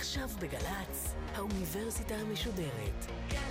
עכשיו בגל"צ, האוניברסיטה המשודרת. מה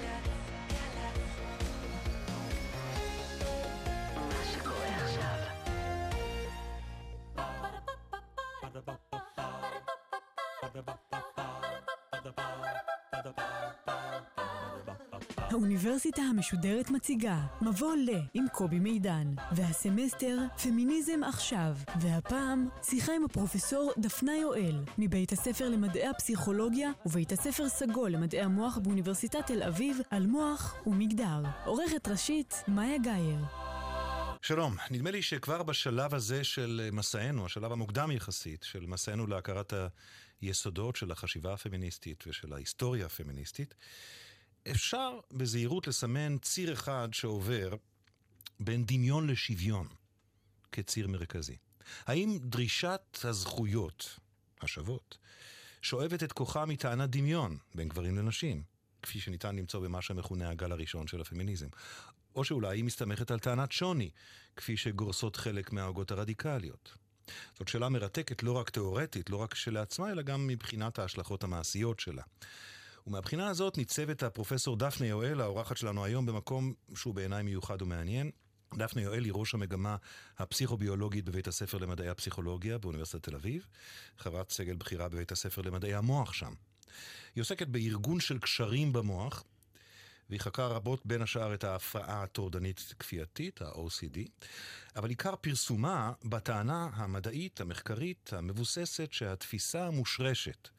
האוניברסיטה המשודרת מציגה מבוא ל עם קובי מידן, והסמסטר פמיניזם עכשיו, והפעם שיחה עם הפרופסור דפנה יואל, מבית הספר למדעי הפסיכולוגיה ובית הספר סגול למדעי המוח באוניברסיטת תל אביב על מוח ומגדר. עורכת ראשית, מאיה גאייר. שלום, נדמה לי שכבר בשלב הזה של מסענו, השלב המוקדם יחסית, של מסענו להכרת היסודות של החשיבה הפמיניסטית ושל ההיסטוריה הפמיניסטית, אפשר בזהירות לסמן ציר אחד שעובר בין דמיון לשוויון כציר מרכזי. האם דרישת הזכויות השוות שואבת את כוחה מטענת דמיון בין גברים לנשים, כפי שניתן למצוא במה שמכונה הגל הראשון של הפמיניזם, או שאולי היא מסתמכת על טענת שוני, כפי שגורסות חלק מההוגות הרדיקליות. זאת שאלה מרתקת לא רק תאורטית, לא רק כשלעצמה, אלא גם מבחינת ההשלכות המעשיות שלה. ומהבחינה הזאת ניצבת הפרופסור דפנה יואל, האורחת שלנו היום, במקום שהוא בעיניי מיוחד ומעניין. דפנה יואל היא ראש המגמה הפסיכוביולוגית בבית הספר למדעי הפסיכולוגיה באוניברסיטת תל אביב, חברת סגל בכירה בבית הספר למדעי המוח שם. היא עוסקת בארגון של קשרים במוח, והיא חקרה רבות בין השאר את ההפרעה הטורדנית כפייתית, ה-OCD, אבל עיקר פרסומה בטענה המדעית, המחקרית, המבוססת, שהתפיסה המושרשת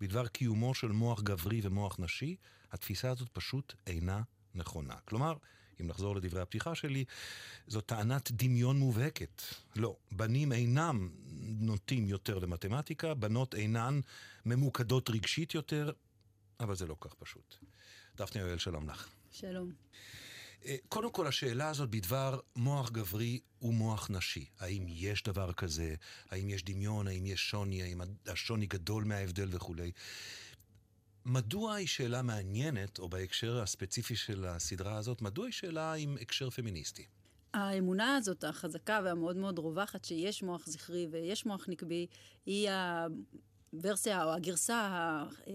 בדבר קיומו של מוח גברי ומוח נשי, התפיסה הזאת פשוט אינה נכונה. כלומר, אם נחזור לדברי הפתיחה שלי, זו טענת דמיון מובהקת. לא, בנים אינם נוטים יותר למתמטיקה, בנות אינן ממוקדות רגשית יותר, אבל זה לא כך פשוט. דפנה יואל, שלום לך. שלום. אה, קודם כל, השאלה הזאת בדבר מוח גברי ומוח נשי. האם יש דבר כזה? האם יש דמיון? האם יש שוני? האם השוני גדול מההבדל וכולי? מדוע היא שאלה מעניינת, או בהקשר הספציפי של הסדרה הזאת, מדוע היא שאלה עם הקשר פמיניסטי? האמונה הזאת, החזקה והמאוד מאוד רווחת, שיש מוח זכרי ויש מוח נקבי, היא הוורסיה או הגרסה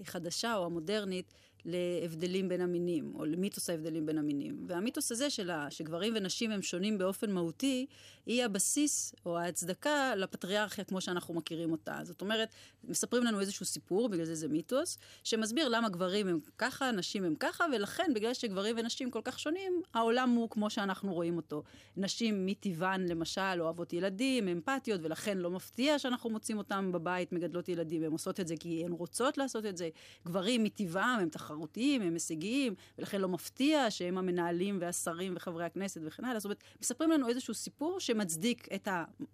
החדשה או המודרנית להבדלים בין המינים, או למיתוס ההבדלים בין המינים. והמיתוס הזה שלה, שגברים ונשים הם שונים באופן מהותי, היא הבסיס או ההצדקה לפטריארכיה כמו שאנחנו מכירים אותה. זאת אומרת, מספרים לנו איזשהו סיפור, בגלל זה זה מיתוס, שמסביר למה גברים הם ככה, נשים הם ככה, ולכן בגלל שגברים ונשים כל כך שונים, העולם הוא כמו שאנחנו רואים אותו. נשים מטבען למשל אוהבות ילדים, אמפתיות, ולכן לא מפתיע שאנחנו מוצאים אותם בבית מגדלות ילדים, הן עושות את זה כי הן רוצות לעשות את זה. גברים מטבעם הם תחרותיים. תחרותיים, הם הישגיים, ולכן לא מפתיע שהם המנהלים והשרים וחברי הכנסת וכן הלאה. זאת אומרת, מספרים לנו איזשהו סיפור שמצדיק את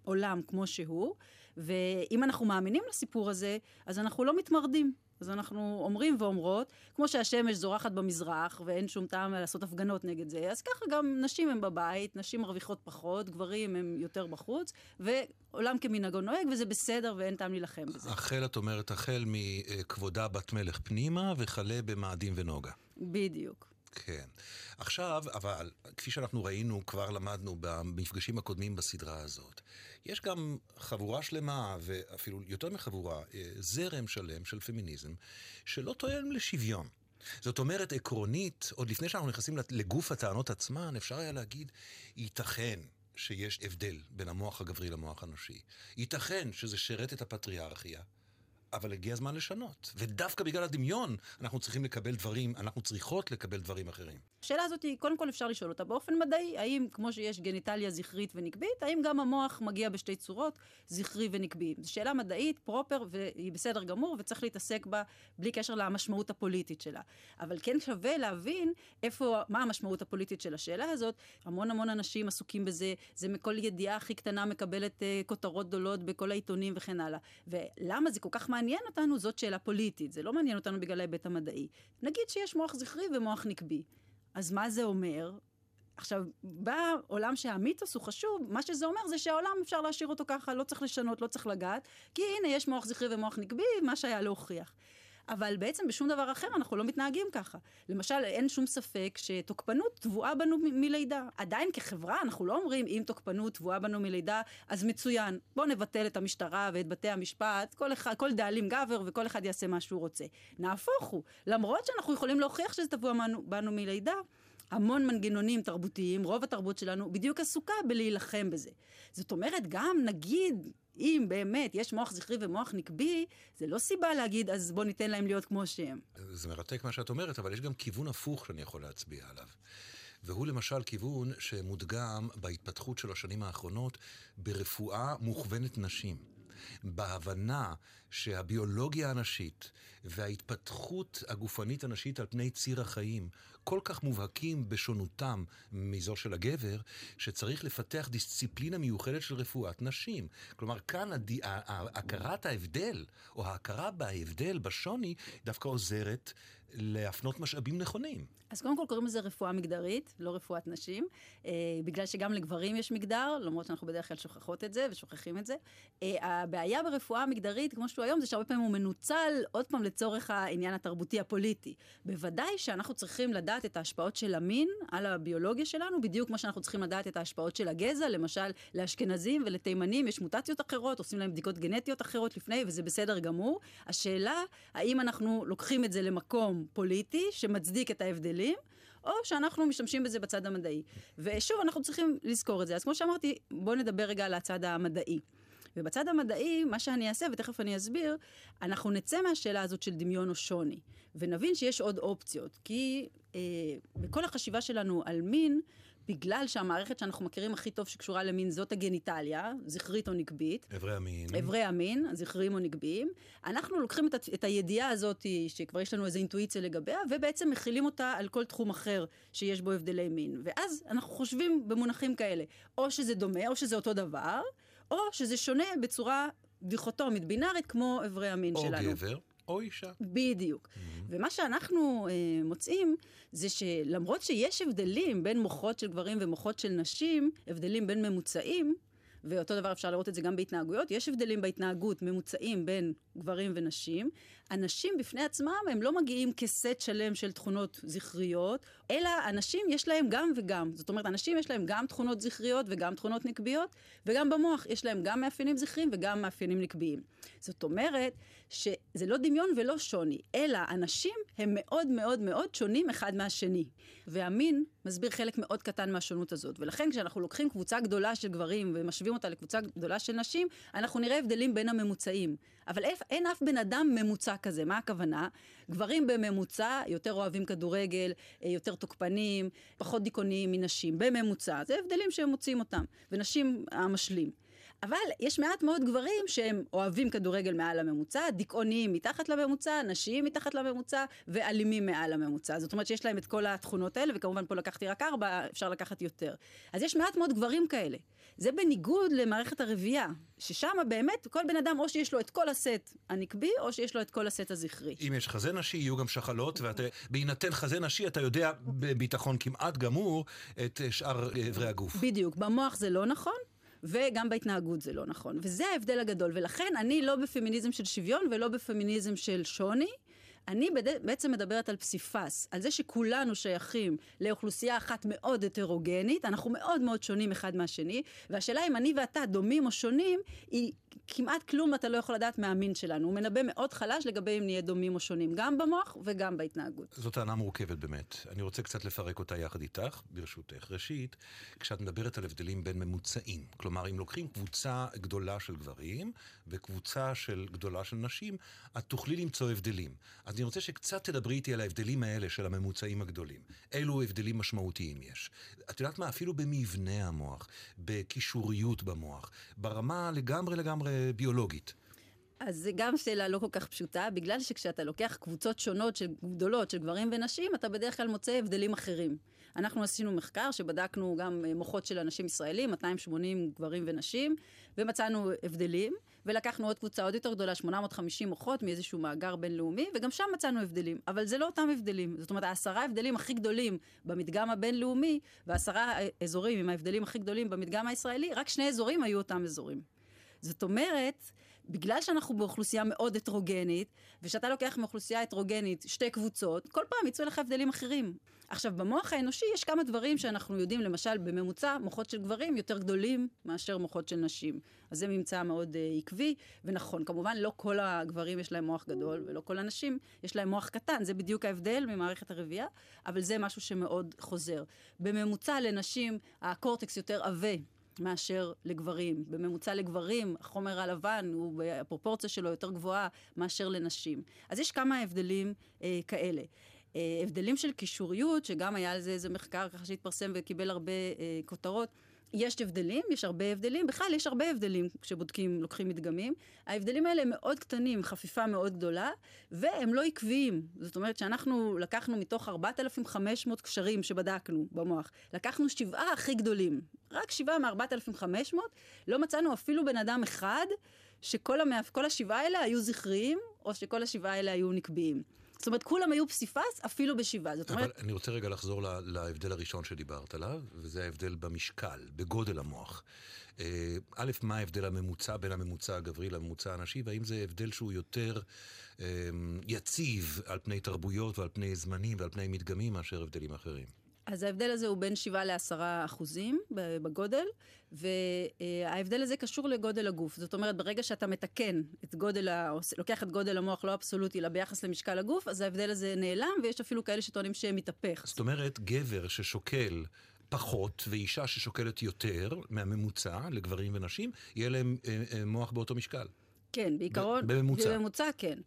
העולם כמו שהוא, ואם אנחנו מאמינים לסיפור הזה, אז אנחנו לא מתמרדים. אז אנחנו אומרים ואומרות, כמו שהשמש זורחת במזרח ואין שום טעם לעשות הפגנות נגד זה, אז ככה גם נשים הן בבית, נשים מרוויחות פחות, גברים הם יותר בחוץ, ועולם כמנהגו נוהג, וזה בסדר ואין טעם להילחם בזה. החל, את אומרת, החל מכבודה בת מלך פנימה וכלה במאדים ונוגה. בדיוק. כן. עכשיו, אבל, כפי שאנחנו ראינו, כבר למדנו במפגשים הקודמים בסדרה הזאת, יש גם חבורה שלמה, ואפילו יותר מחבורה, אה, זרם שלם של פמיניזם, שלא טוען לשוויון. זאת אומרת, עקרונית, עוד לפני שאנחנו נכנסים לגוף הטענות עצמן, אפשר היה להגיד, ייתכן שיש הבדל בין המוח הגברי למוח הנשי. ייתכן שזה שרת את הפטריארכיה. אבל הגיע הזמן לשנות. ודווקא בגלל הדמיון, אנחנו צריכים לקבל דברים, אנחנו צריכות לקבל דברים אחרים. השאלה הזאת, קודם כל אפשר לשאול אותה באופן מדעי, האם כמו שיש גניטליה זכרית ונקבית, האם גם המוח מגיע בשתי צורות, זכרי ונקבי? זו שאלה מדעית, פרופר, והיא בסדר גמור, וצריך להתעסק בה בלי קשר למשמעות הפוליטית שלה. אבל כן שווה להבין איפה, מה המשמעות הפוליטית של השאלה הזאת. המון המון אנשים עסוקים בזה, זה מכל ידיעה הכי קטנה מקבלת uh, כותרות גדולות בכל העיתונים וכן הלאה. ולמה זה כל כך מעניין אותנו, זאת שאלה פוליטית, זה לא מעניין אותנו בגלל ההיבט המדעי. נגיד שיש מוח זכרי ומוח נקבי. אז מה זה אומר? עכשיו, בעולם שהמיתוס הוא חשוב, מה שזה אומר זה שהעולם אפשר להשאיר אותו ככה, לא צריך לשנות, לא צריך לגעת, כי הנה, יש מוח זכרי ומוח נקבי, מה שהיה להוכיח. אבל בעצם בשום דבר אחר אנחנו לא מתנהגים ככה. למשל, אין שום ספק שתוקפנות טבועה בנו מ- מלידה. עדיין כחברה אנחנו לא אומרים, אם תוקפנות טבועה בנו מלידה, אז מצוין. בואו נבטל את המשטרה ואת בתי המשפט, כל, אחד, כל דאלים גבר וכל אחד יעשה מה שהוא רוצה. נהפוך הוא, למרות שאנחנו יכולים להוכיח שזה טבוע בנו, בנו מלידה. המון מנגנונים תרבותיים, רוב התרבות שלנו בדיוק עסוקה בלהילחם בזה. זאת אומרת, גם נגיד, אם באמת יש מוח זכרי ומוח נקבי, זה לא סיבה להגיד, אז בוא ניתן להם להיות כמו שהם. זה מרתק מה שאת אומרת, אבל יש גם כיוון הפוך שאני יכול להצביע עליו. והוא למשל כיוון שמודגם בהתפתחות של השנים האחרונות ברפואה מוכוונת נשים. בהבנה שהביולוגיה הנשית וההתפתחות הגופנית הנשית על פני ציר החיים כל כך מובהקים בשונותם מזו של הגבר, שצריך לפתח דיסציפלינה מיוחדת של רפואת נשים. כלומר, כאן הד... הכרת ההבדל, או ההכרה בהבדל, בשוני, דווקא עוזרת להפנות משאבים נכונים. אז קודם כל קוראים לזה רפואה מגדרית, לא רפואת נשים, אה, בגלל שגם לגברים יש מגדר, למרות שאנחנו בדרך כלל שוכחות את זה ושוכחים את זה. אה, הבעיה ברפואה מגדרית, כמו שהוא היום, זה שהרבה פעמים הוא מנוצל עוד פעם לצורך העניין התרבותי הפוליטי. בוודאי שאנחנו צריכים לדעת את ההשפעות של המין על הביולוגיה שלנו, בדיוק כמו שאנחנו צריכים לדעת את ההשפעות של הגזע, למשל לאשכנזים ולתימנים יש מוטציות אחרות, עושים להם בדיקות גנטיות אחרות לפני, וזה בסדר גמור. השאלה, האם אנחנו לוקחים את זה למקום פוליטי שמצדיק את ההבדלים, או שאנחנו משתמשים בזה בצד המדעי. ושוב, אנחנו צריכים לזכור את זה. אז כמו שאמרתי, בואו נדבר רגע על הצד המדעי. ובצד המדעי, מה שאני אעשה, ותכף אני אסביר, אנחנו נצא מהשאלה הזאת של דמיון או שוני, ונבין שיש עוד אופציות. כי אה, בכל החשיבה שלנו על מין, בגלל שהמערכת שאנחנו מכירים הכי טוב שקשורה למין זאת הגניטליה, זכרית או נקבית. אברי המין. אברי המין, זכריים או נקביים. אנחנו לוקחים את, את הידיעה הזאת, שכבר יש לנו איזו אינטואיציה לגביה, ובעצם מכילים אותה על כל תחום אחר שיש בו הבדלי מין. ואז אנחנו חושבים במונחים כאלה, או שזה דומה, או שזה אותו דבר, או שזה שונה בצורה דיכוטומית, בינארית, כמו אברי המין או שלנו. או גבר. או אישה. בדיוק. Mm-hmm. ומה שאנחנו אה, מוצאים זה שלמרות שיש הבדלים בין מוחות של גברים ומוחות של נשים, הבדלים בין ממוצעים, ואותו דבר אפשר לראות את זה גם בהתנהגויות, יש הבדלים בהתנהגות ממוצעים בין גברים ונשים. אנשים בפני עצמם הם לא מגיעים כסט שלם של תכונות זכריות, אלא אנשים יש להם גם וגם. זאת אומרת, אנשים יש להם גם תכונות זכריות וגם תכונות נקביות, וגם במוח יש להם גם מאפיינים זכריים וגם מאפיינים נקביים. זאת אומרת שזה לא דמיון ולא שוני, אלא אנשים הם מאוד מאוד מאוד שונים אחד מהשני. והמין מסביר חלק מאוד קטן מהשונות הזאת. ולכן כשאנחנו לוקחים קבוצה גדולה של גברים ומשווים אותה לקבוצה גדולה של נשים, אנחנו נראה הבדלים בין הממוצעים. אבל אין, אין אף בן אדם ממוצע כזה. מה הכוונה? גברים בממוצע יותר אוהבים כדורגל, יותר תוקפנים, פחות דיכאוניים מנשים. בממוצע. זה הבדלים שהם מוצאים אותם. ונשים המשלים. אבל יש מעט מאוד גברים שהם אוהבים כדורגל מעל הממוצע, דיכאוניים מתחת לממוצע, נשיים מתחת לממוצע ואלימים מעל הממוצע. זאת אומרת שיש להם את כל התכונות האלה, וכמובן פה לקחתי רק ארבע, אפשר לקחת יותר. אז יש מעט מאוד גברים כאלה. זה בניגוד למערכת הרבייה, ששם באמת כל בן אדם או שיש לו את כל הסט הנקבי, או שיש לו את כל הסט הזכרי. אם יש חזה נשי, יהיו גם שחלות, ובהינתן חזה נשי אתה יודע בביטחון כמעט גמור את שאר אברי הגוף. בדיוק, במוח זה לא נכון. וגם בהתנהגות זה לא נכון. וזה ההבדל הגדול. ולכן אני לא בפמיניזם של שוויון ולא בפמיניזם של שוני. אני בעצם מדברת על פסיפס, על זה שכולנו שייכים לאוכלוסייה אחת מאוד הטרוגנית, אנחנו מאוד מאוד שונים אחד מהשני, והשאלה אם אני ואתה דומים או שונים, היא כמעט כלום אתה לא יכול לדעת מהמין שלנו. הוא מנבא מאוד חלש לגבי אם נהיה דומים או שונים, גם במוח וגם בהתנהגות. זו טענה מורכבת באמת. אני רוצה קצת לפרק אותה יחד איתך, ברשותך. ראשית, כשאת מדברת על הבדלים בין ממוצעים, כלומר, אם לוקחים קבוצה גדולה של גברים וקבוצה של גדולה של נשים, את תוכלי למצוא הבדלים. אז אני רוצה שקצת תדברי איתי על ההבדלים האלה של הממוצעים הגדולים. אילו הבדלים משמעותיים יש. את יודעת מה? אפילו במבנה המוח, בקישוריות במוח, ברמה לגמרי לגמרי ביולוגית. אז זו גם שאלה לא כל כך פשוטה, בגלל שכשאתה לוקח קבוצות שונות של גדולות של גברים ונשים, אתה בדרך כלל מוצא הבדלים אחרים. אנחנו עשינו מחקר שבדקנו גם מוחות של אנשים ישראלים, 280 גברים ונשים, ומצאנו הבדלים, ולקחנו עוד קבוצה עוד יותר גדולה, 850 מוחות מאיזשהו מאגר בינלאומי, וגם שם מצאנו הבדלים. אבל זה לא אותם הבדלים. זאת אומרת, העשרה הבדלים הכי גדולים במדגם הבינלאומי, ועשרה אזורים עם ההבדלים הכי גדולים במדגם הישראלי, רק שני אזורים היו אותם אזורים. זאת אומרת בגלל שאנחנו באוכלוסייה מאוד הטרוגנית, ושאתה לוקח מאוכלוסייה הטרוגנית שתי קבוצות, כל פעם יצאו לך הבדלים אחרים. עכשיו, במוח האנושי יש כמה דברים שאנחנו יודעים, למשל, בממוצע, מוחות של גברים יותר גדולים מאשר מוחות של נשים. אז זה ממצא מאוד uh, עקבי, ונכון, כמובן, לא כל הגברים יש להם מוח גדול, ולא כל הנשים יש להם מוח קטן, זה בדיוק ההבדל ממערכת הרבייה, אבל זה משהו שמאוד חוזר. בממוצע לנשים, הקורטקס יותר עבה. מאשר לגברים. בממוצע לגברים, החומר הלבן הוא, הפרופורציה שלו יותר גבוהה מאשר לנשים. אז יש כמה הבדלים אה, כאלה. אה, הבדלים של קישוריות, שגם היה על זה איזה מחקר ככה שהתפרסם וקיבל הרבה אה, כותרות. יש הבדלים, יש הרבה הבדלים, בכלל יש הרבה הבדלים כשבודקים, לוקחים מדגמים. ההבדלים האלה הם מאוד קטנים, חפיפה מאוד גדולה, והם לא עקביים. זאת אומרת שאנחנו לקחנו מתוך 4,500 קשרים שבדקנו במוח, לקחנו שבעה הכי גדולים. רק שבעה מ-4,500, לא מצאנו אפילו בן אדם אחד שכל המאפ... השבעה האלה היו זכריים, או שכל השבעה האלה היו נקביים. זאת אומרת, כולם היו פסיפס אפילו בשבעה. זאת אומרת... אבל אני רוצה רגע לחזור להבדל הראשון שדיברת עליו, וזה ההבדל במשקל, בגודל המוח. אה, א', מה ההבדל הממוצע בין הממוצע הגברי לממוצע הנשי, והאם זה הבדל שהוא יותר אה, יציב על פני תרבויות ועל פני זמנים ועל פני מדגמים מאשר הבדלים אחרים? אז ההבדל הזה הוא בין 7 ל-10 אחוזים בגודל, וההבדל הזה קשור לגודל הגוף. זאת אומרת, ברגע שאתה מתקן את גודל, ה... לוקח את גודל המוח לא אבסולוטי, אלא ביחס למשקל הגוף, אז ההבדל הזה נעלם, ויש אפילו כאלה שטוענים שמתהפך. זאת אומרת, גבר ששוקל... פחות, ואישה ששוקלת יותר מהממוצע לגברים ונשים, יהיה להם אה, אה, מוח באותו משקל. כן, בעיקרון, בממוצע. בממוצע כן.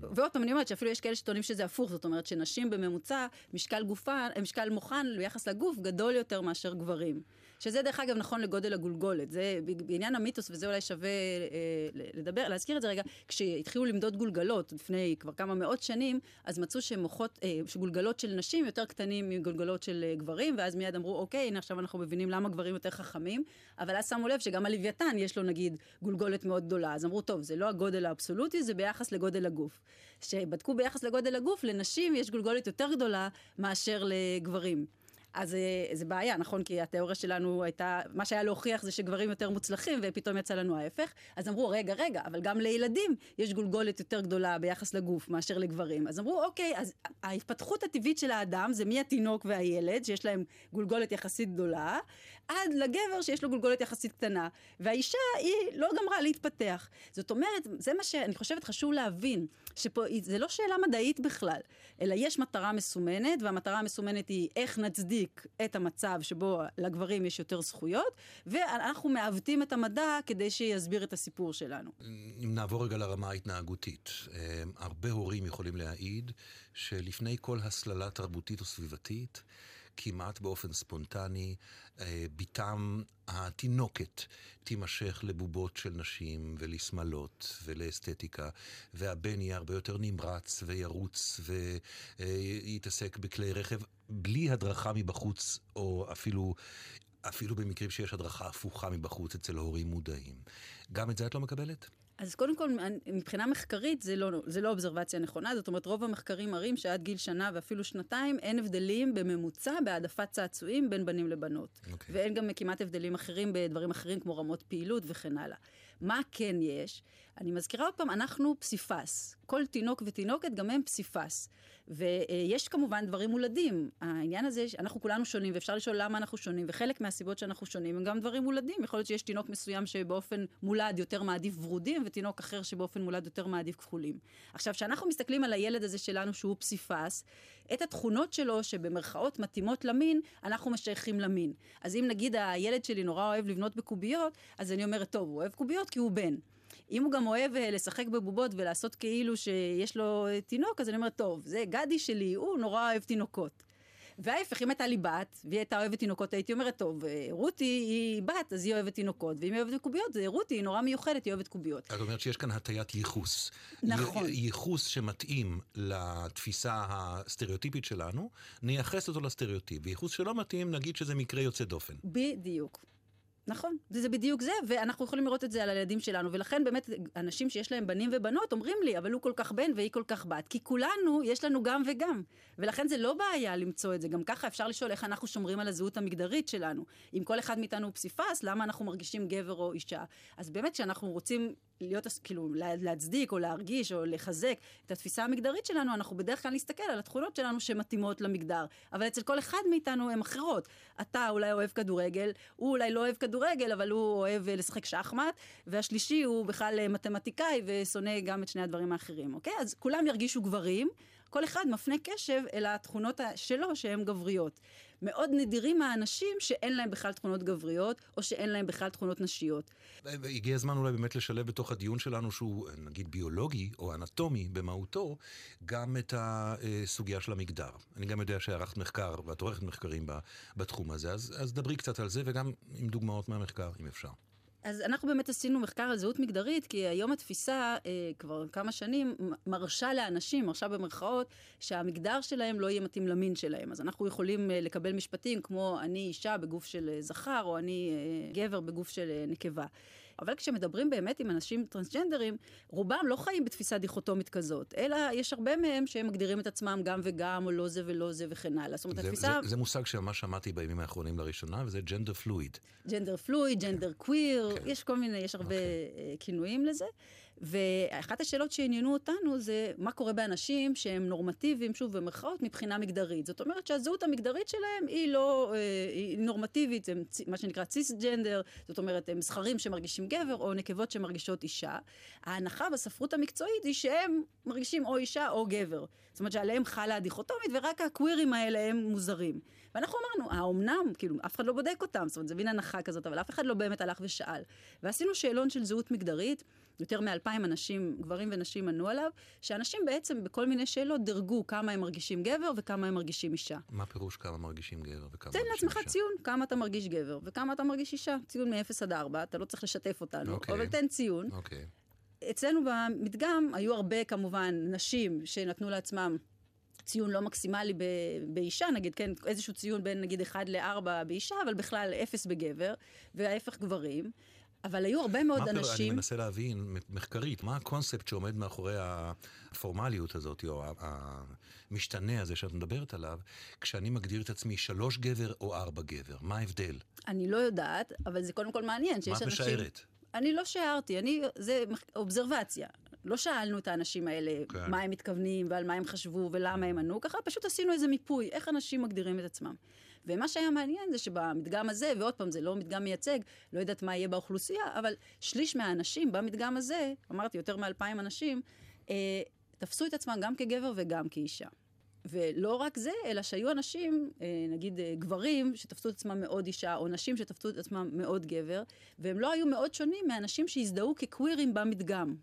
ועוד פעם, אני אומרת שאפילו יש כאלה שטוענים שזה הפוך, זאת אומרת שנשים בממוצע, משקל גופן, משקל מוכן ביחס לגוף גדול יותר מאשר גברים. שזה דרך אגב נכון לגודל הגולגולת. זה בעניין המיתוס, וזה אולי שווה אה, לדבר, להזכיר את זה רגע, כשהתחילו למדוד גולגלות לפני כבר כמה מאות שנים, אז מצאו שמוחות, אה, שגולגלות של נשים יותר קטנים מגולגלות של אה, גברים, ואז מיד אמרו, אוקיי, הנה עכשיו אנחנו מבינים למה גברים יותר חכמים, אבל אז שמו לב שגם הלוויתן יש לו נגיד גולגולת מאוד גדולה, אז אמרו, טוב, זה לא הגודל האבסולוטי, זה ביחס לגודל הגוף. שבדקו ביחס לגודל הגוף, לנשים יש גולגולת יותר גדולה מאשר לגברים. אז אה, זה בעיה, נכון? כי התיאוריה שלנו הייתה, מה שהיה להוכיח זה שגברים יותר מוצלחים, ופתאום יצא לנו ההפך. אז אמרו, רגע, רגע, אבל גם לילדים יש גולגולת יותר גדולה ביחס לגוף מאשר לגברים. אז אמרו, אוקיי, אז ההתפתחות הטבעית של האדם זה מהתינוק והילד, שיש להם גולגולת יחסית גדולה, עד לגבר שיש לו גולגולת יחסית קטנה. והאישה, היא לא גמרה להתפתח. זאת אומרת, זה מה שאני חושבת חשוב להבין, שפה זה לא שאלה מדעית בכלל, אלא יש מטרה מסומנת, והמטרה המסומנת היא איך נצדיק את המצב שבו לגברים יש יותר זכויות, ואנחנו מעוותים את המדע כדי שיסביר את הסיפור שלנו. אם נעבור רגע לרמה ההתנהגותית, אה, הרבה הורים יכולים להעיד שלפני כל הסללה תרבותית או סביבתית, כמעט באופן ספונטני, אה, בתם התינוקת תימשך לבובות של נשים ולשמלות ולאסתטיקה, והבן יהיה הרבה יותר נמרץ וירוץ ויתעסק בכלי רכב בלי הדרכה מבחוץ, או אפילו, אפילו במקרים שיש הדרכה הפוכה מבחוץ אצל הורים מודעים. גם את זה את לא מקבלת? אז קודם כל, מבחינה מחקרית זה לא, זה לא אובזרבציה נכונה, זאת אומרת, רוב המחקרים מראים שעד גיל שנה ואפילו שנתיים אין הבדלים בממוצע בהעדפת צעצועים בין בנים לבנות. Okay. אוקיי. ואין גם כמעט הבדלים אחרים בדברים אחרים כמו רמות פעילות וכן הלאה. מה כן יש? אני מזכירה עוד פעם, אנחנו פסיפס. כל תינוק ותינוקת גם הם פסיפס. ויש כמובן דברים מולדים. העניין הזה, אנחנו כולנו שונים, ואפשר לשאול למה אנחנו שונים, וחלק מהסיבות שאנחנו שונים הם גם דברים מולדים. יכול להיות שיש תינוק מסוים שבאופן מולד יותר מעדיף ורודים, ותינוק אחר שבאופן מולד יותר מעדיף כחולים. עכשיו, כשאנחנו מסתכלים על הילד הזה שלנו שהוא פסיפס, את התכונות שלו, שבמרכאות מתאימות למין, אנחנו משייכים למין. אז אם נגיד הילד שלי נורא אוהב לבנות בקוביות, אז אני אומרת, טוב, הוא אוהב קוביות כי הוא בן. אם הוא גם אוהב אה, לשחק בבובות ולעשות כאילו שיש לו אה, תינוק, אז אני אומרת, טוב, זה גדי שלי, הוא נורא אוהב תינוקות. וההפך, אם הייתה לי בת, והיא הייתה אוהבת תינוקות, הייתי אומרת, טוב, אה, רותי היא בת, אז היא אוהבת תינוקות, ואם היא אוהבת קוביות, זה רותי היא נורא מיוחדת, היא אוהבת קוביות. את אומרת שיש כאן הטיית ייחוס. נכון. ייחוס שמתאים לתפיסה הסטריאוטיפית שלנו, נייחס אותו לסטריאוטיפ. וייחוס שלא מתאים, נגיד שזה מקרה יוצא דופן. בדיוק. נכון, זה בדיוק זה, ואנחנו יכולים לראות את זה על הילדים שלנו, ולכן באמת אנשים שיש להם בנים ובנות אומרים לי, אבל הוא כל כך בן והיא כל כך בת, כי כולנו, יש לנו גם וגם, ולכן זה לא בעיה למצוא את זה, גם ככה אפשר לשאול איך אנחנו שומרים על הזהות המגדרית שלנו. אם כל אחד מאיתנו הוא פסיפס, למה אנחנו מרגישים גבר או אישה? אז באמת כשאנחנו רוצים להיות, כאילו, להצדיק או להרגיש או לחזק את התפיסה המגדרית שלנו, אנחנו בדרך כלל נסתכל על התכונות שלנו שמתאימות למגדר. אבל אצל כל אחד מאיתנו הן אחרות. אתה אולי אוהב כדורגל, הוא אולי לא אוהב כדורגל, אבל הוא אוהב לשחק שחמט, והשלישי הוא בכלל מתמטיקאי ושונא גם את שני הדברים האחרים, אוקיי? אז כולם ירגישו גברים. כל אחד מפנה קשב אל התכונות שלו שהן גבריות. מאוד נדירים האנשים שאין להם בכלל תכונות גבריות, או שאין להם בכלל תכונות נשיות. הגיע הזמן אולי באמת לשלב בתוך הדיון שלנו, שהוא נגיד ביולוגי או אנטומי במהותו, גם את הסוגיה של המגדר. אני גם יודע שערכת מחקר, ואת עורכת מחקרים בתחום הזה, אז, אז דברי קצת על זה, וגם עם דוגמאות מהמחקר, אם אפשר. אז אנחנו באמת עשינו מחקר על זהות מגדרית, כי היום התפיסה, אה, כבר כמה שנים, מרשה לאנשים, מרשה במרכאות, שהמגדר שלהם לא יהיה מתאים למין שלהם. אז אנחנו יכולים אה, לקבל משפטים כמו אני אישה בגוף של אה, זכר, או אני אה, גבר בגוף של אה, נקבה. אבל כשמדברים באמת עם אנשים טרנסג'נדרים, רובם לא חיים בתפיסה דיכוטומית כזאת, אלא יש הרבה מהם שהם מגדירים את עצמם גם וגם, או לא זה ולא זה וכן הלאה. זאת אומרת, זה, התפיסה... זה, זה מושג שממש שמעתי בימים האחרונים לראשונה, וזה ג'נדר פלואיד. ג'נדר פלואיד, ג'נדר קוויר, יש כל מיני, יש הרבה okay. אוקיי. כינויים לזה. ואחת השאלות שעניינו אותנו זה מה קורה באנשים שהם נורמטיביים, שוב במרכאות, מבחינה מגדרית. זאת אומרת שהזהות המגדרית שלהם היא לא אה, היא נורמטיבית, הם מה שנקרא ציסג'נדר, זאת אומרת הם זכרים שמרגישים גבר או נקבות שמרגישות אישה. ההנחה בספרות המקצועית היא שהם מרגישים או אישה או גבר. זאת אומרת שעליהם חלה הדיכוטומית ורק הקווירים האלה הם מוזרים. ואנחנו אמרנו, האומנם? כאילו, אף אחד לא בודק אותם, זאת אומרת, זה מין הנחה כזאת, אבל אף אחד לא באמת הלך ושאל. ועשינו שאלון של זהות מגדרית. יותר מאלפיים אנשים, גברים ונשים ענו עליו, שאנשים בעצם בכל מיני שאלות דירגו כמה הם מרגישים גבר וכמה הם מרגישים אישה. מה פירוש כמה מרגישים גבר וכמה מרגישים אישה? תן לעצמך ציון, כמה אתה מרגיש גבר וכמה אתה מרגיש אישה. ציון מ-0 עד 4, אתה לא צריך לשתף אותנו, okay. אוקיי. אבל תן ציון. Okay. אוקיי. אצלנו במדגם היו הרבה כמובן נשים שנתנו לעצמם ציון לא מקסימלי ב, באישה, נגיד, כן, איזשהו ציון בין נגיד 1 ל-4 באישה, אבל בכלל 0 בגבר, וההפך גברים. אבל היו הרבה מאוד מה אנשים... אני מנסה להבין מחקרית, מה הקונספט שעומד מאחורי הפורמליות הזאת, או המשתנה הזה שאת מדברת עליו, כשאני מגדיר את עצמי שלוש גבר או ארבע גבר? מה ההבדל? אני לא יודעת, אבל זה קודם כל מעניין שיש אנשים... מה את משערת? אני לא שיערתי, אני, זה אובזרבציה. לא שאלנו את האנשים האלה כן. מה הם מתכוונים ועל מה הם חשבו ולמה הם ענו, ככה פשוט עשינו איזה מיפוי, איך אנשים מגדירים את עצמם. ומה שהיה מעניין זה שבמדגם הזה, ועוד פעם, זה לא מדגם מייצג, לא יודעת מה יהיה באוכלוסייה, אבל שליש מהאנשים במדגם הזה, אמרתי, יותר מאלפיים אנשים, אה, תפסו את עצמם גם כגבר וגם כאישה. ולא רק זה, אלא שהיו אנשים, אה, נגיד אה, גברים, שתפסו את עצמם מאוד אישה, או נשים שתפסו את עצמם מאוד גבר, והם לא היו מאוד שונים מאנשים שהזדהו כקווירים במדגם.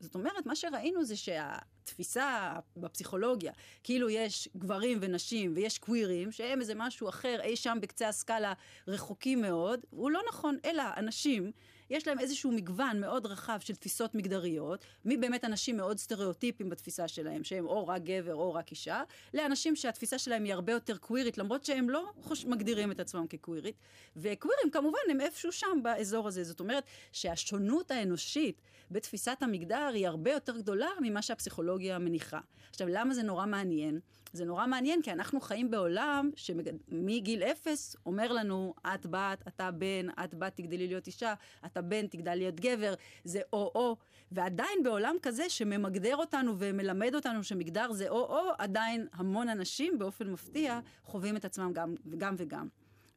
זאת אומרת, מה שראינו זה שהתפיסה בפסיכולוגיה, כאילו יש גברים ונשים ויש קווירים, שהם איזה משהו אחר אי שם בקצה הסקאלה רחוקים מאוד, הוא לא נכון, אלא אנשים יש להם איזשהו מגוון מאוד רחב של תפיסות מגדריות, מבאמת אנשים מאוד סטריאוטיפיים בתפיסה שלהם, שהם או רק גבר או רק אישה, לאנשים שהתפיסה שלהם היא הרבה יותר קווירית, למרות שהם לא חוש... מגדירים את עצמם כקווירית. וקווירים כמובן הם איפשהו שם באזור הזה. זאת אומרת שהשונות האנושית בתפיסת המגדר היא הרבה יותר גדולה ממה שהפסיכולוגיה מניחה. עכשיו, למה זה נורא מעניין? זה נורא מעניין, כי אנחנו חיים בעולם שמגיל אפס אומר לנו, את בת, אתה בן, את בת תגדלי להיות אישה, אתה בן, תגדל להיות גבר, זה או-או. ועדיין בעולם כזה שממגדר אותנו ומלמד אותנו שמגדר זה או-או, עדיין המון אנשים באופן מפתיע חווים את עצמם גם, גם וגם.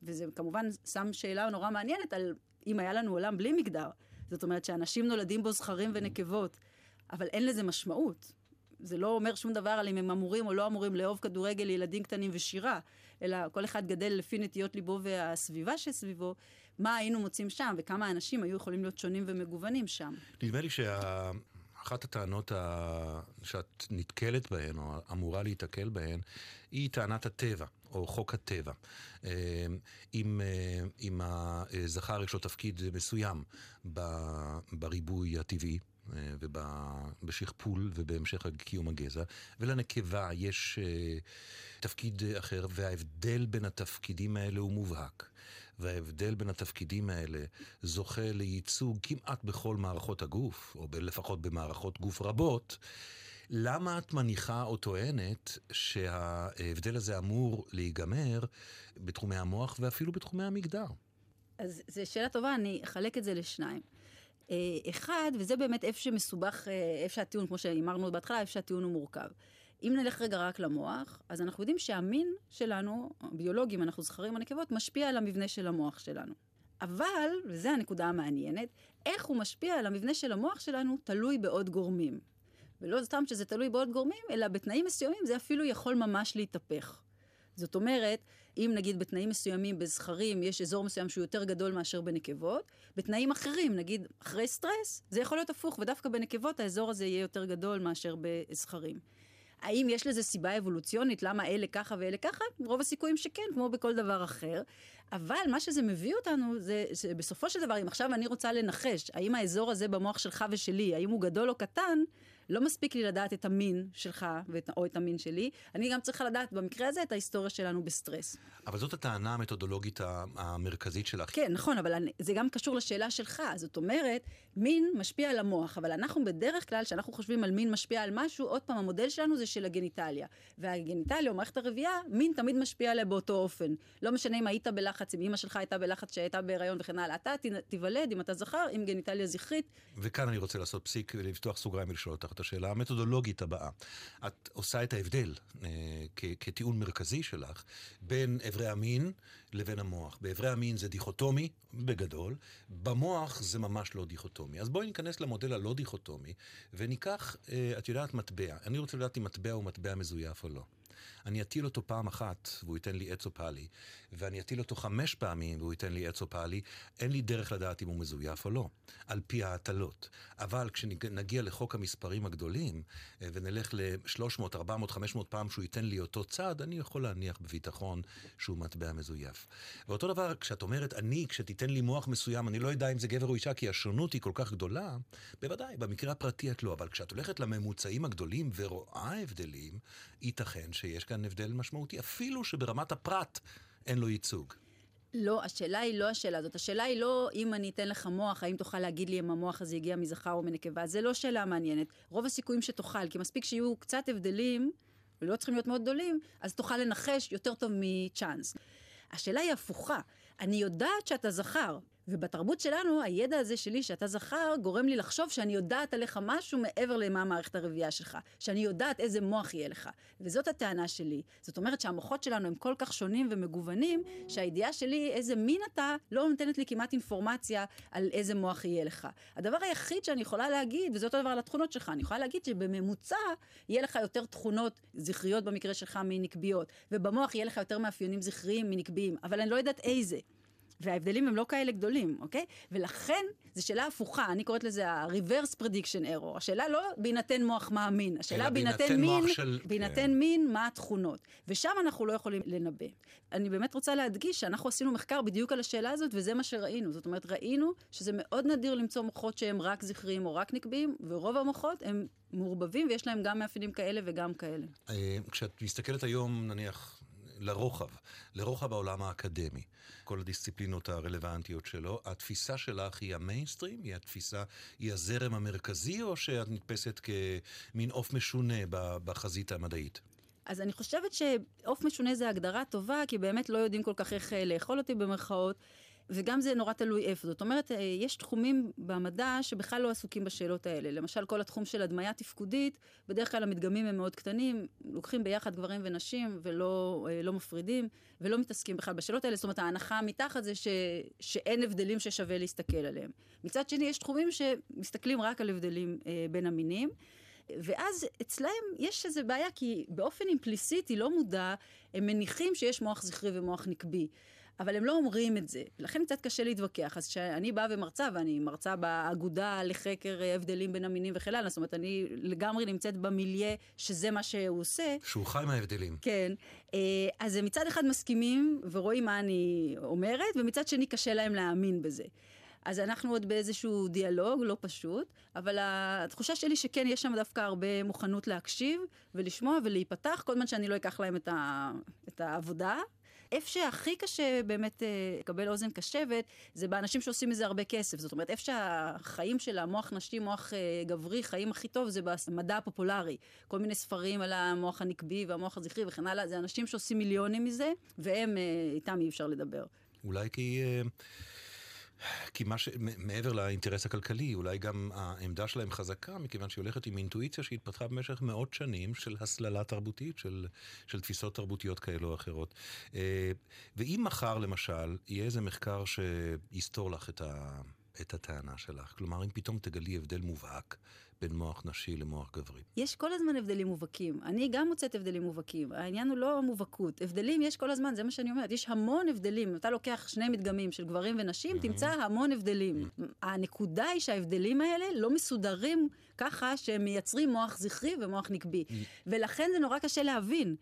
וזה כמובן שם שאלה נורא מעניינת על אם היה לנו עולם בלי מגדר. זאת אומרת שאנשים נולדים בו זכרים ונקבות, אבל אין לזה משמעות. זה לא אומר שום דבר על אם הם אמורים או לא אמורים לאהוב כדורגל ילדים קטנים ושירה, אלא כל אחד גדל לפי נטיות ליבו והסביבה שסביבו, מה היינו מוצאים שם וכמה אנשים היו יכולים להיות שונים ומגוונים שם. נדמה לי שאחת הטענות ה... שאת נתקלת בהן, או אמורה להיתקל בהן, היא טענת הטבע, או חוק הטבע. אה, אם, אה, אם הזכר יש לו תפקיד מסוים בריבוי הטבעי, אה, ובשכפול ובהמשך קיום הגזע, ולנקבה יש תפקיד אחר, וההבדל בין התפקידים האלה הוא מובהק. וההבדל בין התפקידים האלה זוכה לייצוג כמעט בכל מערכות הגוף, או לפחות במערכות גוף רבות, למה את מניחה או טוענת שההבדל הזה אמור להיגמר בתחומי המוח ואפילו בתחומי המגדר? אז זו שאלה טובה, אני אחלק את זה לשניים. אה, אחד, וזה באמת איפה שמסובך, אה, איפה שהטיעון, כמו שאמרנו בהתחלה, איפה שהטיעון הוא מורכב. אם נלך רגע רק למוח, אז אנחנו יודעים שהמין שלנו, ביולוגים, אנחנו זכרים או נקבות, משפיע על המבנה של המוח שלנו. אבל, וזו הנקודה המעניינת, איך הוא משפיע על המבנה של המוח שלנו תלוי בעוד גורמים. ולא סתם שזה תלוי בעוד גורמים, אלא בתנאים מסוימים זה אפילו יכול ממש להתהפך. זאת אומרת, אם נגיד בתנאים מסוימים בזכרים יש אזור מסוים שהוא יותר גדול מאשר בנקבות, בתנאים אחרים, נגיד אחרי סטרס, זה יכול להיות הפוך, ודווקא בנקבות האזור הזה יהיה יותר גדול מאשר בזכרים. האם יש לזה סיבה אבולוציונית, למה אלה ככה ואלה ככה? רוב הסיכויים שכן, כמו בכל דבר אחר. אבל מה שזה מביא אותנו, זה שבסופו של דבר, אם עכשיו אני רוצה לנחש, האם האזור הזה במוח שלך ושלי, האם הוא גדול או קטן, לא מספיק לי לדעת את המין שלך ואת, או את המין שלי, אני גם צריכה לדעת במקרה הזה את ההיסטוריה שלנו בסטרס. אבל זאת הטענה המתודולוגית המרכזית שלך. כן, נכון, אבל אני, זה גם קשור לשאלה שלך. זאת אומרת, מין משפיע על המוח, אבל אנחנו בדרך כלל, כשאנחנו חושבים על מין משפיע על משהו, עוד פעם, המודל שלנו זה של הגניטליה. והגניטליה, או מערכת הרבייה, מין תמיד משפיע עליה באותו אופן. לא משנה אם היית בלחץ, אם אימא שלך הייתה בלחץ שהייתה בהיריון וכן הלאה. אתה תיוולד, אם אתה זכר, עם גניטליה זכרית. וכאן אני רוצה לעשות פסיק ולפתוח סוגריים ולשאול אותך את השאלה המתודולוגית הבאה. את עושה את ההבדל, אה, כטיעון מרכזי שלך, בין אברי המין לבין המוח. באברי המין זה דיכוטומי, בגדול, במוח זה ממש לא דיכוטומי. אז בואי ניכנס למודל הלא דיכוטומי, וניקח, אה, את יודעת, מטבע. אני רוצה לדעת אם מטבע הוא מטבע מזויף או לא. אני אטיל אותו פעם אחת והוא ייתן לי עץ אופלי, ואני אטיל אותו חמש פעמים והוא ייתן לי עץ אופלי, אין לי דרך לדעת אם הוא מזויף או לא, על פי ההטלות. אבל כשנגיע לחוק המספרים הגדולים, אה, ונלך ל-300, 400, 500 פעם שהוא ייתן לי אותו צד, אני יכול להניח בביטחון שהוא מטבע מזויף. ואותו דבר, כשאת אומרת, אני, כשתיתן לי מוח מסוים, אני לא יודע אם זה גבר או אישה, כי השונות היא כל כך גדולה, בוודאי, במקרה הפרטי את לא, אבל כשאת הולכת לממוצעים הגדולים ורואה הבדלים, ייתכן שיש כאן הבדל משמעותי, אפילו שברמת הפרט אין לו ייצוג. לא, השאלה היא לא השאלה הזאת. השאלה היא לא אם אני אתן לך מוח, האם תוכל להגיד לי אם המוח הזה הגיע מזכר או מנקבה. זה לא שאלה מעניינת. רוב הסיכויים שתוכל, כי מספיק שיהיו קצת הבדלים, ולא צריכים להיות מאוד גדולים, אז תוכל לנחש יותר טוב מצ'אנס. השאלה היא הפוכה. אני יודעת שאתה זכר, ובתרבות שלנו, הידע הזה שלי שאתה זכר, גורם לי לחשוב שאני יודעת עליך משהו מעבר למה מערכת הרבייה שלך. שאני יודעת איזה מוח יהיה לך. וזאת הטענה שלי. זאת אומרת שהמוחות שלנו הם כל כך שונים ומגוונים, שהידיעה שלי איזה מין אתה, לא נותנת לי כמעט אינפורמציה על איזה מוח יהיה לך. הדבר היחיד שאני יכולה להגיד, וזה אותו דבר על התכונות שלך, אני יכולה להגיד שבממוצע יהיה לך יותר תכונות זכריות במקרה שלך מנקביות, ובמוח יהיה לך יותר מאפיינים זכריים מנקביים, אבל אני לא יודעת איזה. וההבדלים הם לא כאלה גדולים, אוקיי? ולכן, זו שאלה הפוכה, אני קוראת לזה ה-reverse prediction error. השאלה לא בהינתן מוח מאמין, השאלה בהינתן מין, של... בהינתן כן. מין, מה התכונות. ושם אנחנו לא יכולים לנבא. אני באמת רוצה להדגיש שאנחנו עשינו מחקר בדיוק על השאלה הזאת, וזה מה שראינו. זאת אומרת, ראינו שזה מאוד נדיר למצוא מוחות שהם רק זכריים או רק נקביים, ורוב המוחות הם מעורבבים ויש להם גם מאפיינים כאלה וגם כאלה. אה, כשאת מסתכלת היום, נניח, לרוחב, לרוחב העולם האקדמי, כל הדיסציפלינות הרלוונטיות שלו. התפיסה שלך היא המיינסטרים? היא התפיסה, היא הזרם המרכזי, או שאת נתפסת כמין עוף משונה בחזית המדעית? אז אני חושבת שעוף משונה זה הגדרה טובה, כי באמת לא יודעים כל כך איך אה, לאכול אותי במרכאות. וגם זה נורא תלוי איפה. זאת אומרת, אה, יש תחומים במדע שבכלל לא עסוקים בשאלות האלה. למשל, כל התחום של הדמיה תפקודית, בדרך כלל המדגמים הם מאוד קטנים, לוקחים ביחד גברים ונשים ולא אה, לא מפרידים, ולא מתעסקים בכלל בשאלות האלה. זאת אומרת, ההנחה מתחת זה ש, שאין הבדלים ששווה להסתכל עליהם. מצד שני, יש תחומים שמסתכלים רק על הבדלים אה, בין המינים. ואז אצלהם יש איזו בעיה, כי באופן אימפליסיטי, לא מודע, הם מניחים שיש מוח זכרי ומוח נקבי. אבל הם לא אומרים את זה, לכן קצת קשה להתווכח. אז כשאני באה ומרצה, ואני מרצה באגודה לחקר הבדלים בין המינים וכן הלאה, זאת אומרת, אני לגמרי נמצאת במיליה שזה מה שהוא עושה. שהוא חי מההבדלים. כן. אה, אז הם מצד אחד מסכימים ורואים מה אני אומרת, ומצד שני קשה להם להאמין בזה. אז אנחנו עוד באיזשהו דיאלוג לא פשוט, אבל התחושה שלי שכן, יש שם דווקא הרבה מוכנות להקשיב ולשמוע ולהיפתח, כל זמן שאני לא אקח להם את, ה... את העבודה, איפה שהכי קשה באמת אה, לקבל אוזן קשבת, זה באנשים שעושים מזה הרבה כסף. זאת אומרת, איפה שהחיים של המוח נשי, מוח אה, גברי, חיים הכי טוב, זה במדע הפופולרי. כל מיני ספרים על המוח הנקבי והמוח הזכרי וכן הלאה, זה אנשים שעושים מיליונים מזה, והם, איתם אי אפשר לדבר. אולי כי... כי מה ש... מעבר לאינטרס הכלכלי, אולי גם העמדה שלהם חזקה, מכיוון שהיא הולכת עם אינטואיציה שהתפתחה במשך מאות שנים של הסללה תרבותית, של, של תפיסות תרבותיות כאלו או אחרות. אה, ואם מחר, למשל, יהיה איזה מחקר שיסתור לך את, ה... את הטענה שלך, כלומר, אם פתאום תגלי הבדל מובהק בין מוח נשי למוח גברי. יש כל הזמן הבדלים מובהקים. אני גם מוצאת הבדלים מובהקים. העניין הוא לא המובהקות. הבדלים יש כל הזמן, זה מה שאני אומרת. יש המון הבדלים. אתה לוקח שני מדגמים של גברים ונשים, mm-hmm. תמצא המון הבדלים. Mm-hmm. הנקודה היא שההבדלים האלה לא מסודרים ככה שהם מייצרים מוח זכרי ומוח נקבי. Mm-hmm. ולכן זה נורא קשה להבין.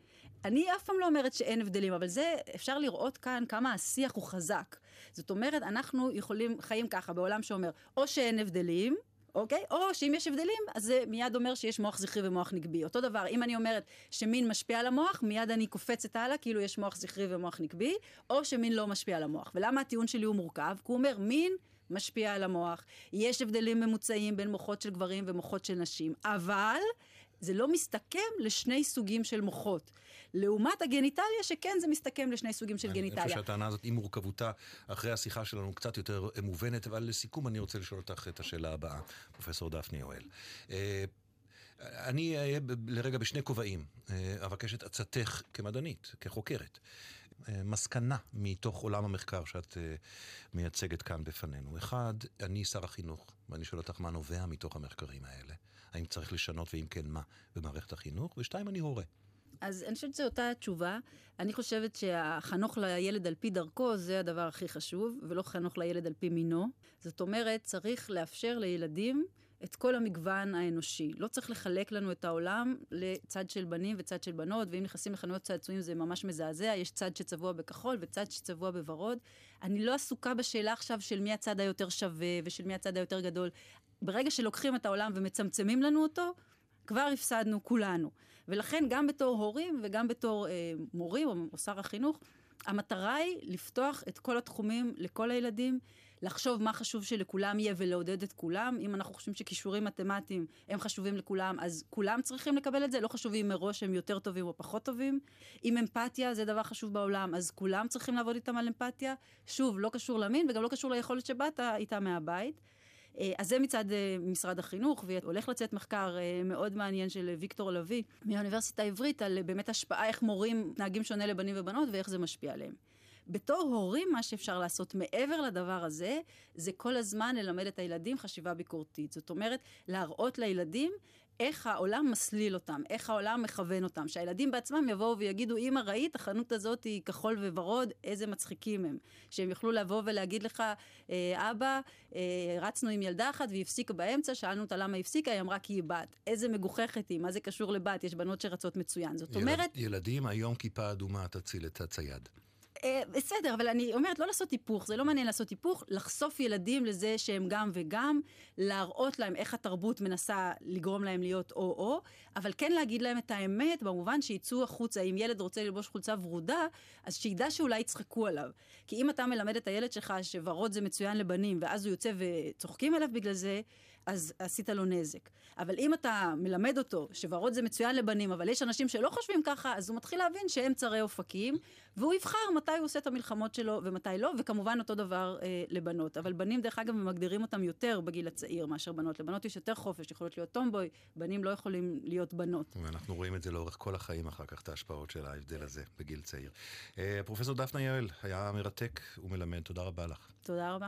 אני אף פעם לא אומרת שאין הבדלים, אבל זה, אפשר לראות כאן כמה השיח הוא חזק. זאת אומרת, אנחנו יכולים, חיים ככה, בעולם שאומר, או שאין הבדלים, אוקיי? או שאם יש הבדלים, אז זה מיד אומר שיש מוח זכרי ומוח נקבי. אותו דבר, אם אני אומרת שמין משפיע על המוח, מיד אני קופצת הלאה, כאילו יש מוח זכרי ומוח נקבי, או שמין לא משפיע על המוח. ולמה הטיעון שלי הוא מורכב? כי הוא אומר, מין משפיע על המוח, יש הבדלים ממוצעים בין מוחות של גברים ומוחות של נשים, אבל זה לא מסתכם לשני סוגים של מוחות. לעומת הגניטליה, שכן זה מסתכם לשני סוגים של גניטליה. אני חושב שהטענה הזאת, עם מורכבותה, אחרי השיחה שלנו קצת יותר מובנת, אבל לסיכום אני רוצה לשאול אותך את השאלה הבאה, פרופסור דפני יואל. אה, אני אהיה לרגע בשני כובעים. אה, אבקש את עצתך כמדענית, כחוקרת. אה, מסקנה מתוך עולם המחקר שאת מייצגת כאן בפנינו. אחד, אני שר החינוך, ואני שואל אותך מה נובע מתוך המחקרים האלה. האם צריך לשנות, ואם כן, מה במערכת החינוך? ושתיים, אני הורה. אז אני חושבת שזו אותה תשובה. אני חושבת שהחנוך לילד על פי דרכו זה הדבר הכי חשוב, ולא חנוך לילד על פי מינו. זאת אומרת, צריך לאפשר לילדים את כל המגוון האנושי. לא צריך לחלק לנו את העולם לצד של בנים וצד של בנות, ואם נכנסים לחנויות צעצועים זה ממש מזעזע, יש צד שצבוע בכחול וצד שצבוע בוורוד. אני לא עסוקה בשאלה עכשיו של מי הצד היותר שווה ושל מי הצד היותר גדול. ברגע שלוקחים את העולם ומצמצמים לנו אותו, כבר הפסדנו כולנו. ולכן גם בתור הורים וגם בתור אה, מורים או, או שר החינוך, המטרה היא לפתוח את כל התחומים לכל הילדים, לחשוב מה חשוב שלכולם יהיה ולעודד את כולם. אם אנחנו חושבים שכישורים מתמטיים הם חשובים לכולם, אז כולם צריכים לקבל את זה, לא חשוב אם מראש הם יותר טובים או פחות טובים. אם אמפתיה זה דבר חשוב בעולם, אז כולם צריכים לעבוד איתם על אמפתיה. שוב, לא קשור למין וגם לא קשור ליכולת שבאת איתה מהבית. אה, אז זה מצד אה, משרד החינוך, והולך לצאת מחקר אה, מאוד מעניין של ויקטור לביא מהאוניברסיטה העברית על באמת השפעה איך מורים מתנהגים שונה לבנים ובנות ואיך זה משפיע עליהם. בתור הורים, מה שאפשר לעשות מעבר לדבר הזה, זה כל הזמן ללמד את הילדים חשיבה ביקורתית. זאת אומרת, להראות לילדים איך העולם מסליל אותם, איך העולם מכוון אותם. שהילדים בעצמם יבואו ויגידו, אמא, ראית, החנות הזאת היא כחול וורוד, איזה מצחיקים הם. שהם יוכלו לבוא ולהגיד לך, אה, אבא, אה, רצנו עם ילדה אחת והיא הפסיקה באמצע, שאלנו אותה למה היא הפסיקה, היא אמרה כי היא בת. איזה מגוחכת היא, מה זה קשור לבת? יש בנות שרצות מצוין. זאת ילד, אומרת... ילדים, היום כיפה אדומה תציל את הצייד. אה, בסדר, אבל אני אומרת, לא לעשות היפוך, זה לא מעניין לעשות היפוך, לחשוף ילדים לזה שהם גם וגם, להראות להם איך התרבות מנסה לגרום להם להיות או-או, אבל כן להגיד להם את האמת, במובן שיצאו החוצה, אם ילד רוצה ללבוש חולצה ורודה, אז שידע שאולי יצחקו עליו. כי אם אתה מלמד את הילד שלך שוורוד זה מצוין לבנים, ואז הוא יוצא וצוחקים עליו בגלל זה, אז עשית לו נזק. אבל אם אתה מלמד אותו שוורוד זה מצוין לבנים, אבל יש אנשים שלא חושבים ככה, אז הוא מתחיל להבין שהם צרי אופקים, והוא יבחר מתי הוא עושה את המלחמות שלו ומתי לא, וכמובן אותו דבר אה, לבנות. אבל בנים, דרך אגב, מגדירים אותם יותר בגיל הצעיר מאשר בנות. לבנות יש יותר חופש, יכולות להיות טומבוי, בנים לא יכולים להיות בנות. ואנחנו רואים את זה לאורך כל החיים אחר כך, את ההשפעות של ההבדל הזה בגיל צעיר. אה, פרופסור דפנה יעל, היה מרתק ומלמד, תודה רבה לך. תודה רבה.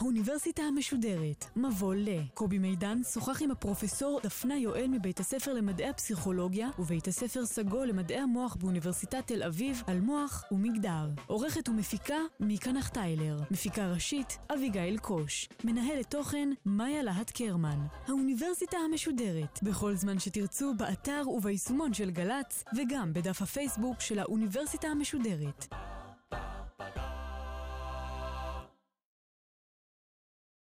האוניברסיטה המשודרת, מבוא ל. קובי מידן שוחח עם הפרופסור דפנה יואל מבית הספר למדעי הפסיכולוגיה ובית הספר סגול למדעי המוח באוניברסיטת תל אביב על מוח ומגדר. עורכת ומפיקה מיקה נחטיילר. מפיקה ראשית אביגיל קוש. מנהלת תוכן מאיה להט קרמן. האוניברסיטה המשודרת, בכל זמן שתרצו באתר וביישומון של גל"צ וגם בדף הפייסבוק של האוניברסיטה המשודרת.